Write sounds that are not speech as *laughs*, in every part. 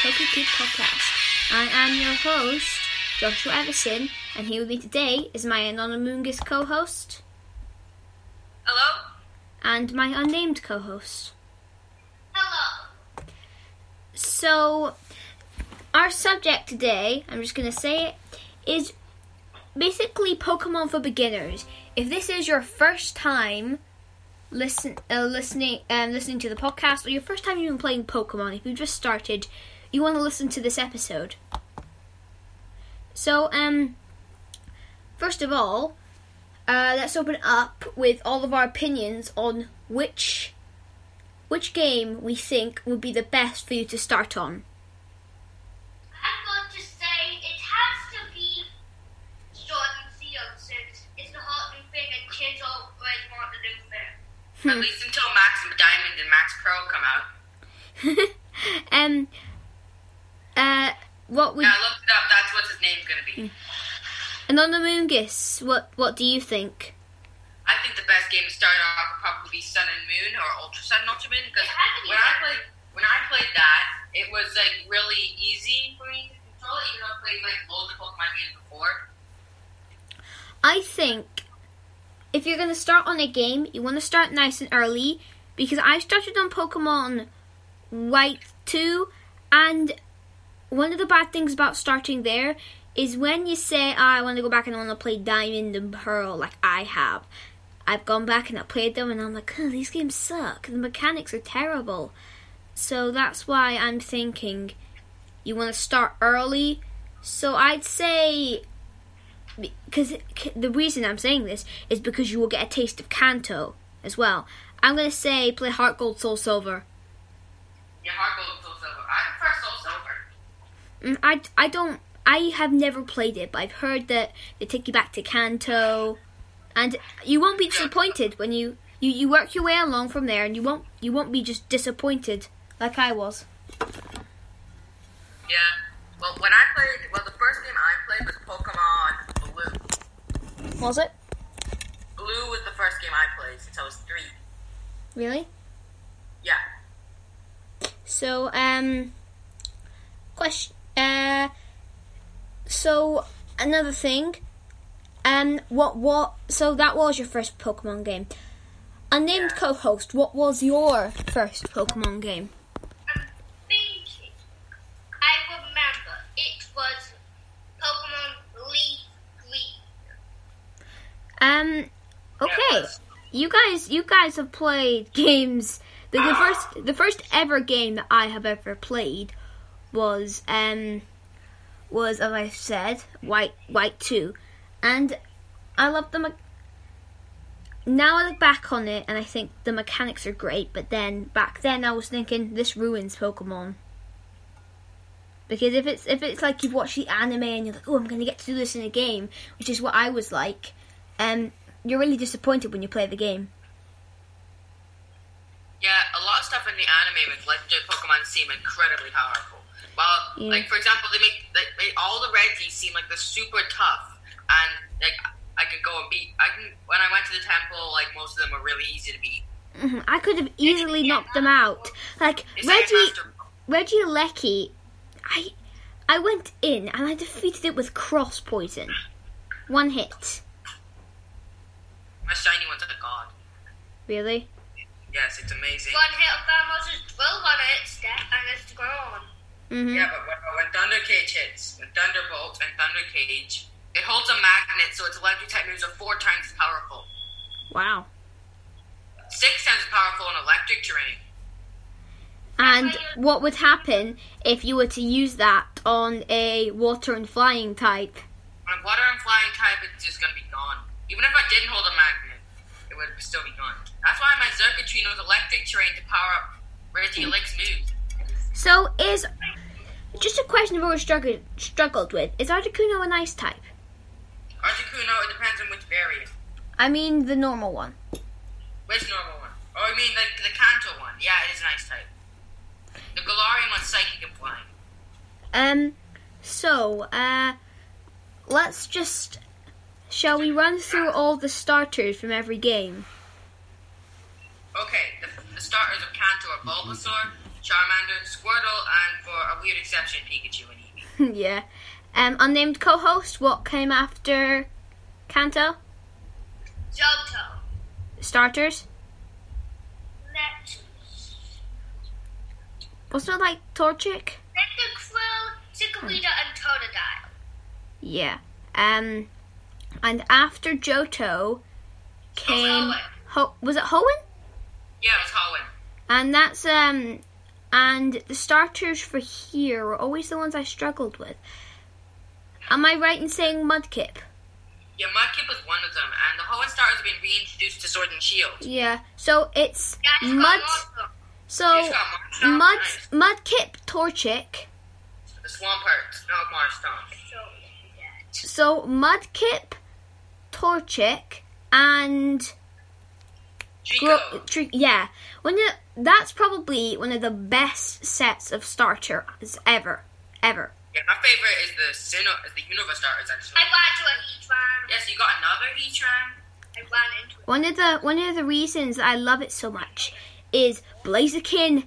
Poker Kid Podcast. I am your host, Joshua Everson, and here with me today is my anonymous co-host Hello? and my unnamed co-host. Hello. So, our subject today, I'm just going to say it, is basically Pokemon for beginners. If this is your first time listen uh, listening um, listening to the podcast or your first time even playing Pokemon, if you just started, you want to listen to this episode. So, um, first of all, uh, let's open up with all of our opinions on which which game we think would be the best for you to start on. I'm going to say it has to be Sword and Shield since it's the hot new thing and kids always want the new thing. Hmm. At least until Max Diamond and Max Pearl come out. *laughs* um, uh, what would Yeah, I looked it up. That's what his name's gonna be. Anonymous? What what do you think? I think the best game to start off would probably be Sun and Moon or Ultra Sun and Ultra Moon because It had to be when I played when I played that, it was like really easy for me to control. Even though I played like loads of Pokemon games before. I think if you're gonna start on a game, you want to start nice and early because I started on Pokemon White two, and one of the bad things about starting there is when you say, oh, "I want to go back and I want to play Diamond and Pearl," like I have. I've gone back and I played them, and I'm like, oh, these games suck. The mechanics are terrible. So that's why I'm thinking you want to start early. So I'd say because the reason I'm saying this is because you will get a taste of Kanto as well. I'm gonna say play Heart Gold Soul Silver. Yeah, Heart Gold, Soul Silver. I prefer Soul Silver. Mm, I, I don't I have never played it, but I've heard that they take you back to Kanto, and you won't be disappointed when you, you, you work your way along from there, and you won't you won't be just disappointed like I was. Yeah. Well, when I played, well, the first game I played was Pokemon Blue. Was it Blue was the first game I played since I was three. really? Yeah. So um, question. Uh, so another thing. Um, what what? So that was your first Pokemon game. Unnamed Yeah. co-host, what was your first Pokemon game? I'm thinking. I remember it was Pokemon Leaf Green. Um, okay, you guys, you guys have played *laughs* games. The, the first, the first ever game that I have ever played was um, was as I said, White White Two, and I love the. Me- now I look back on it and I think the mechanics are great, but then back then I was thinking this ruins Pokemon. Because if it's if it's like you've watched the anime and you're like, oh, I'm going to get to do this in a game, which is what I was like, um, you're really disappointed when you play the game. Yeah, a lot of stuff in the anime with legendary Pokemon seem incredibly powerful. Well, Yeah. like for example, they make they made all the Regis seem like they're super tough, and like I could go and beat. I can when I went to the temple, like most of them were really easy to beat. Mhm, I could have easily knocked them out. Like It's like a Reggie, Regieleki, I, I went in and I defeated it with cross poison, one hit. My shiny one's a god. Really? Yes, it's amazing. One hit of Thermos' drill on it, step, and it's gone. hmm Yeah, but when, when Thunder Cage hits, when Thunderbolt and Thunder Cage, it holds a magnet, so its electric type moves are four times as powerful. Wow. Six times as powerful in electric terrain. And what would happen if you were to use that on a water and flying type? On water and flying type, it's just gonna be gone. Even if I didn't hold a magnet, it would still be gone. That's why my Zerkatrine was electric terrain to power up Regieleki's moves. So is just a question I've always struggled struggled with: Is Articuno an ice type? Articuno, it depends on which variant. I mean the normal one. Which normal one? Oh, I mean like the Kanto one. Yeah, it is an ice type. The Galarian one's psychic and flying. Um. So, uh, let's just. Shall we run through all the starters from every game? Okay, the, the starters of Kanto are Bulbasaur, Charmander, Squirtle, and for a weird exception, Pikachu and Eevee. *laughs* yeah. Um, unnamed co-host. What came after Kanto? Johto. Starters. Let's. Wasn't it like Torchic? Cyndaquil, Chikorita, and Totodile. Yeah. Um, and after Johto came. Hoenn. Ho- was it Hoenn? Yeah, it was Hoenn. And that's um, and the starters for here were always the ones I struggled with. Am I right in saying Mudkip? Yeah, Mudkip was one of them, and the Hoenn starters have been reintroduced to Sword and Shield. Yeah. So it's Yeah, Mud. So It's got Marshtomp, Mud nice. Mudkip, Torchic. The Swampert, no Marshtomp. So, Mudkip, Torchic, and. Gro- Tri- yeah, one of that's probably one of the best sets of starters ever, ever. yeah, my favorite is the Sinnoh, is the Unova starters actually. I ran into a Heatran. Yes, you got another Heatran. I ran into it. One of the one of the reasons I love it so much is Blaziken,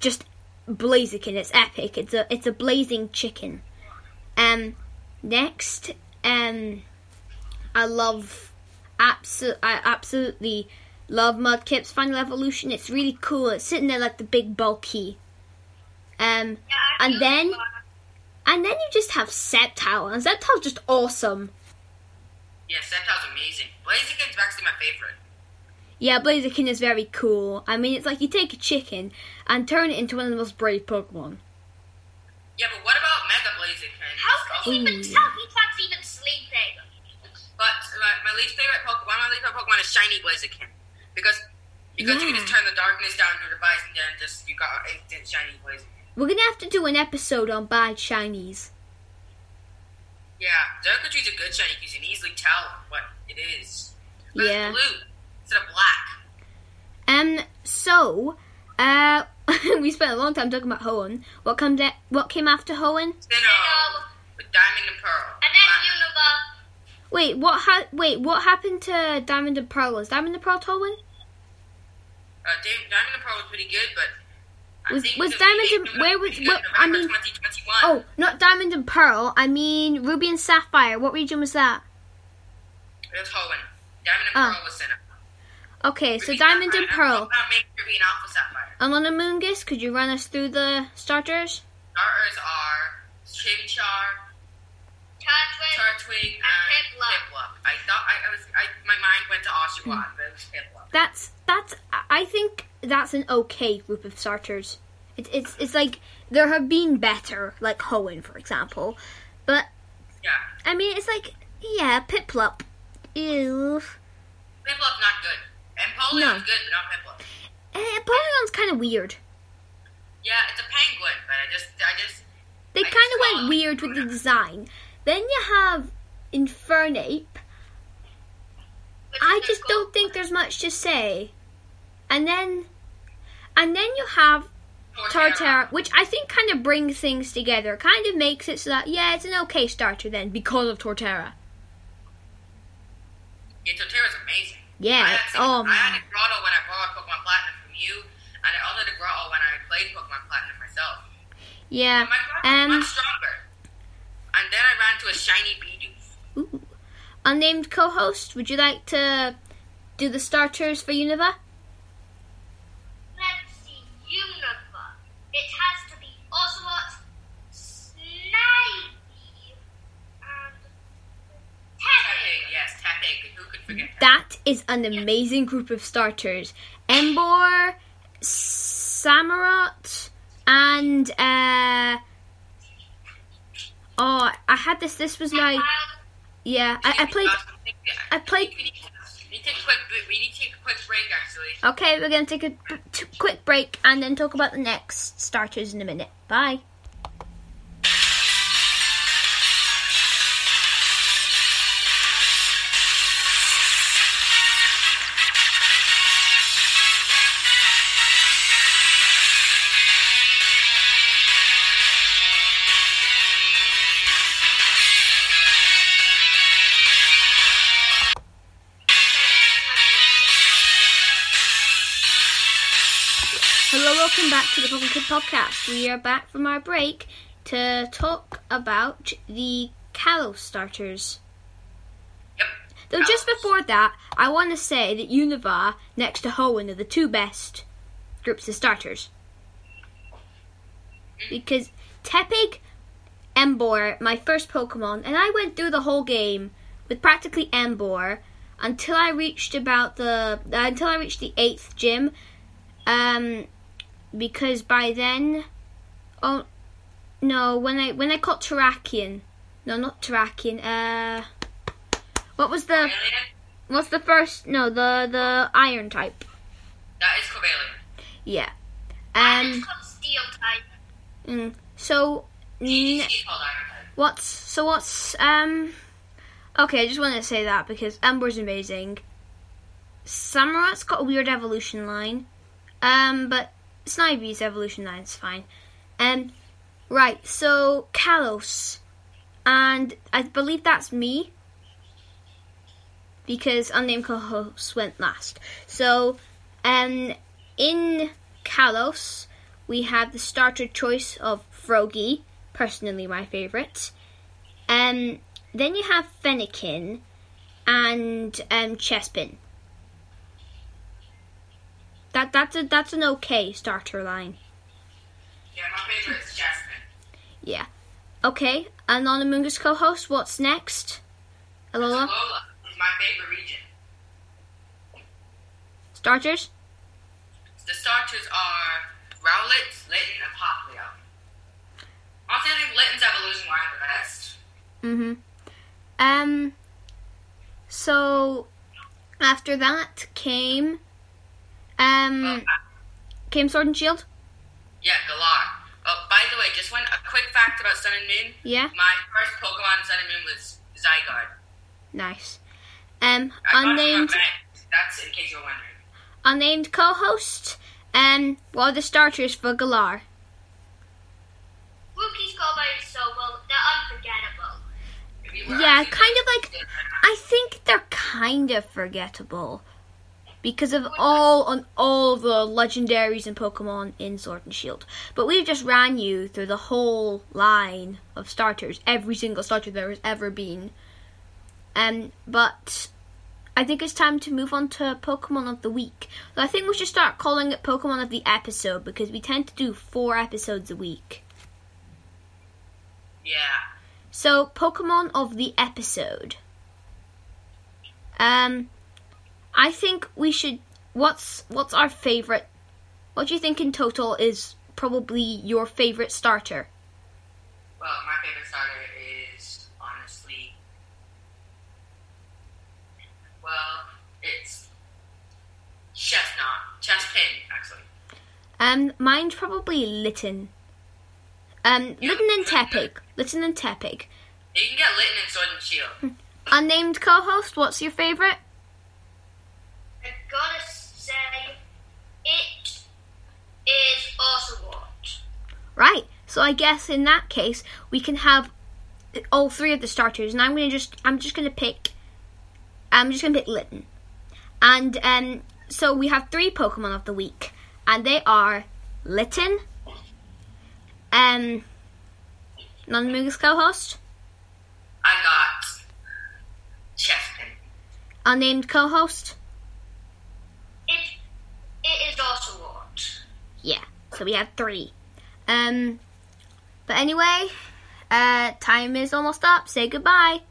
just Blaziken. It's epic. It's a it's a blazing chicken. Um, next, um, I love absolute. I absolutely love Mudkip's final evolution. It's really cool. It's sitting there like the big bulky. Um, Yeah, And then- and then you just have Sceptile, and Sceptile's just awesome. Yeah, Sceptile's amazing. Blaziken's actually my favorite. Yeah, Blaziken is very cool. I mean, it's like you take a chicken and turn it into one of the most brave Pokemon. Yeah, but what about Mega Blaziken? How can Ooh. even tell Heatran's even sleeping? But my, my least favorite Pokemon, one of my least favorite Pokemon is Shiny Blaziken. Because because you can just turn the darkness down on your device and then just you got an instant Shiny Blaziken. We're gonna have to do an episode on bad shinies. Yeah, Xurkitree's a good shiny because you can easily tell what it is. But Yeah. it's blue instead of black. Um, so, uh, *laughs* we spent a long time talking about Hoenn. What comes at, What came after Hoenn? Sinnoh Sinnoh. with Diamond and Pearl. And then Platinum. Unova. Wait, what? Ha- wait, what happened to Diamond and Pearl? Was Diamond and Pearl Hoenn? Uh, Di- Diamond and Pearl was pretty good, but I Was- think was Diamond and- was where was- what- I mean- Oh, not Diamond and Pearl. I mean Ruby and Sapphire. What region was that? it was Hoenn. Diamond and Ah. Pearl was Sinnoh. Okay, so Ruby Diamond and Sapphire, Pearl. Make Ruby and Alpha Sapphire. Anonymous, could you run us through the starters? Starters are Chimchar, Turtwig. Turtwig, and Piplup. Piplup. I thought I, I was I, my mind went to Oshawott, but it was Piplup. That's that's. I think that's an okay group of starters. It's it's it's like there have been better, like Hoenn, for example, but Yeah, I mean it's like yeah, Piplup. Ew. Piplup's not good. And Polygon's No. good, but not Piplup. Eh, Polygon's kind of weird. Yeah, it's a penguin, but I just I just They kind of went weird with the design. Then you have Infernape. I just don't think there's much to say. And then, and then you have Torterra, which I think kind of brings things together. Kind of makes it so that yeah, it's an okay starter then because of Torterra. Yeah, Torterra's amazing. Yeah. I had, Oh I had a Grotle when I borrowed Pokemon Platinum from you, and I also had a Grotle when I played Pokemon Platinum myself. Yeah. But my Grotle's Um. much stronger. And then I ran to a shiny Bidoof. Ooh. Unnamed co-host, would you like to do the starters for Unova? Let's see, Unova. It has to be Oshawott, Snivy, and Tepig, Tepig. yes, Tepig. Who could forget Tepig? That is an amazing group of starters. Emboar, Samurott, and uh oh, I had this. This was my yeah. I, I played. I played- We need to take a quick. We need to take a quick break, actually. Okay, we're gonna take a quick break and then talk about the next starters in a minute. Bye. Back to the Pokemon Kid podcast. We are back from our break to talk about the Kalos starters. Yep. Though just before that, I want to say that Unova next to Hoenn are the two best groups of starters. Because Tepig, Emboar, my first Pokemon, and I went through the whole game with practically Emboar until I reached about the uh, until I reached the eighth gym. Um, because by then, oh no, when I when I caught Terrakion, no, not Terrakion. Uh, what was the what's the first? No, the the Iron type. That is Cobalion. Yeah. And Um. Steel type. mm, So. n- DDC called Iron type. What's so what's um okay, I just wanted to say that because Emboar's amazing. Samurott's got a weird evolution line. Um but Snivy's evolution line is fine. Um right, so Kalos. And I believe that's me. Because unnamed co-host went last. So um in Kalos we have the starter choice of Froakie, personally my favourite. Um, then you have Fennekin and um, Chespin. That that's a that's an okay starter line. Yeah, my favorite is Jasmine. Yeah. Okay, Anonymous co-host, what's next? Alola, Lola is my favorite region. starters. The starters are Rowlet, Litten, and Popplio. Honestly, I think Litten's evolution line the best. Mm-hmm. Um. So after that came um Oh, came Sword and Shield. yeah, Galar. Oh, by the way, just one a quick fact about Sun and Moon. Yeah, My first Pokemon Sun and Moon was Zygarde. nice. Um, I got it from a unnamed. That's in case you're wondering. unnamed co-host. Um, what are the starters for Galar? Rookies go by so well, they're unforgettable. If you were Yeah, kind of like I think they're kind of forgettable because of all on all the legendaries and Pokemon in Sword and Shield. But we've just ran you through the whole line of starters, every single starter there has ever been. Um, but I think it's time to move on to Pokemon of the week. So I think we should start calling it Pokemon of the episode because we tend to do four episodes a week. Yeah. So, Pokemon of the episode. Um, I think we should. What's what's our favorite? What do you think in total is probably your favorite starter? Well, my favorite starter is honestly. Well, it's Chesnaught. Chespin, actually. Um, mine's probably Litten. Um, Yeah, Litten and Tepig. Litten and Tepig. You can get Litten and Sword and Shield. *laughs* Unnamed co-host. What's your favorite? I gotta say, it is also what. Right. So I guess in that case we can have all three of the starters, and I'm gonna just I'm just gonna pick I'm just gonna pick Litten, and um so we have three Pokemon of the week, and they are Litten, um, non-Mugus co-host, I got Chespin. unnamed co-host. It it is also what. Yeah. So we have three. Um, but anyway, uh, time is almost up. Say goodbye. Bye. Bye.